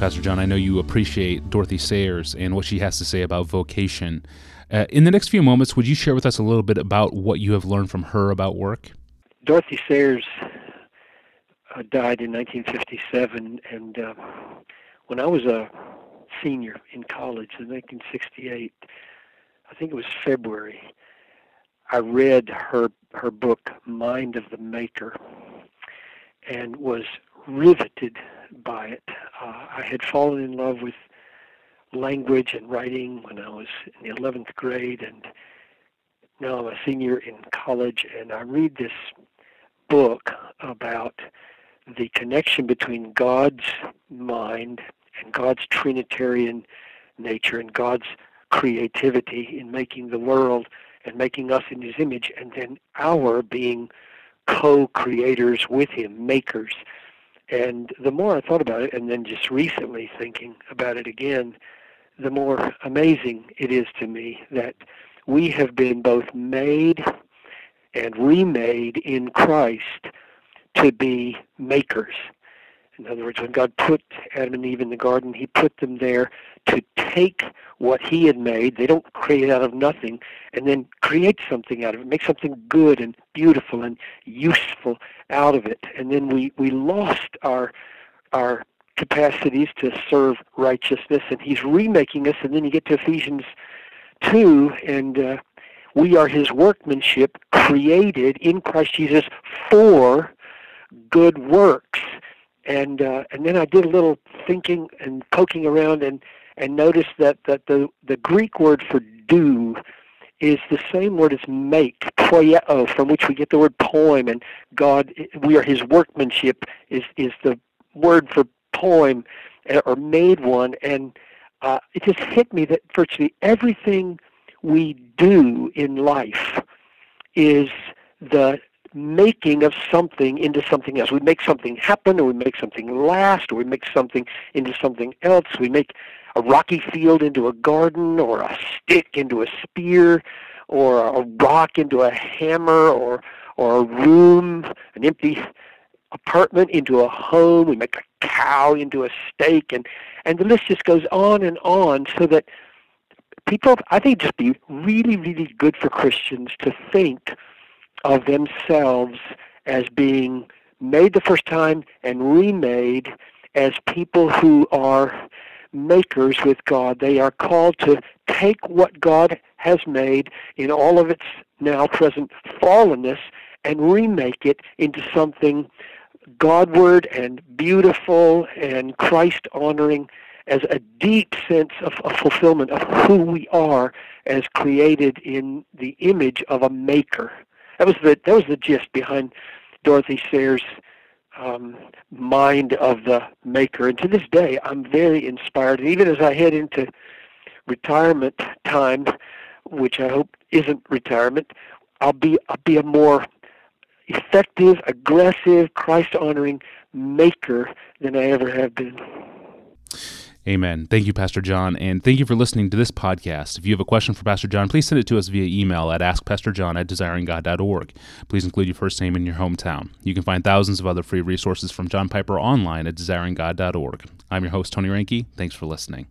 Pastor John, I know you appreciate Dorothy Sayers and what she has to say about vocation. Uh, in the next few moments, would you share with us a little bit about what you have learned from her about work? Dorothy Sayers uh, died in 1957, and uh, when I was a senior in college in 1968, I think it was February, I read her her book Mind of the Maker, and was riveted by it. Uh, I had fallen in love with language and writing when I was in the 11th grade, and now I'm a senior in college, and I read this book about the connection between God's mind and God's Trinitarian nature and God's creativity in making the world and making us in His image, and then our being co creators with Him, makers. And the more I thought about it, and then just recently thinking about it again, the more amazing it is to me that we have been both made and remade in Christ to be makers. In other words, when God put Adam and Eve in the garden, He put them there to take what He had made, they don't create out of nothing, and then create something out of it, make something good and beautiful and useful out of it. And then we, we lost our our capacities to serve righteousness, and He's remaking us. And then you get to Ephesians 2, and uh, we are His workmanship created in Christ Jesus for good works and uh, and then I did a little thinking and poking around and and noticed that that the the Greek word for do is the same word as make poieo from which we get the word poem. And God we are His workmanship is is the word for poem uh, or made one. And uh, it just hit me that virtually everything we do in life is the making of something into something else. We make something happen, or we make something last, or we make something into something else. We make a rocky field into a garden, or a stick into a spear, or a rock into a hammer, or or a room, an empty apartment into a home. We make a cow into a steak, and and the list just goes on and on. So that people, I think, just be really, really good for Christians to think of themselves as being made the first time and remade as people who are makers with God. They are called to take what God has made in all of its now present fallenness and remake it into something Godward and beautiful and Christ honoring as a deep sense of, of fulfillment of who we are as created in the image of a maker that was the that was the gist behind Dorothy Sayers' um, mind of the maker. And to this day, I'm very inspired. And even as I head into retirement time, which I hope isn't retirement, I'll be I'll be a more effective, aggressive, Christ honoring maker than I ever have been. Amen. Thank you, Pastor John, and thank you for listening to this podcast. If you have a question for Pastor John, please send it to us via email at askpastorjohn at desiringgod.org. Please include your first name and your hometown. You can find thousands of other free resources from John Piper online at desiringgod.org. I'm your host, Tony Reinke. Thanks for listening.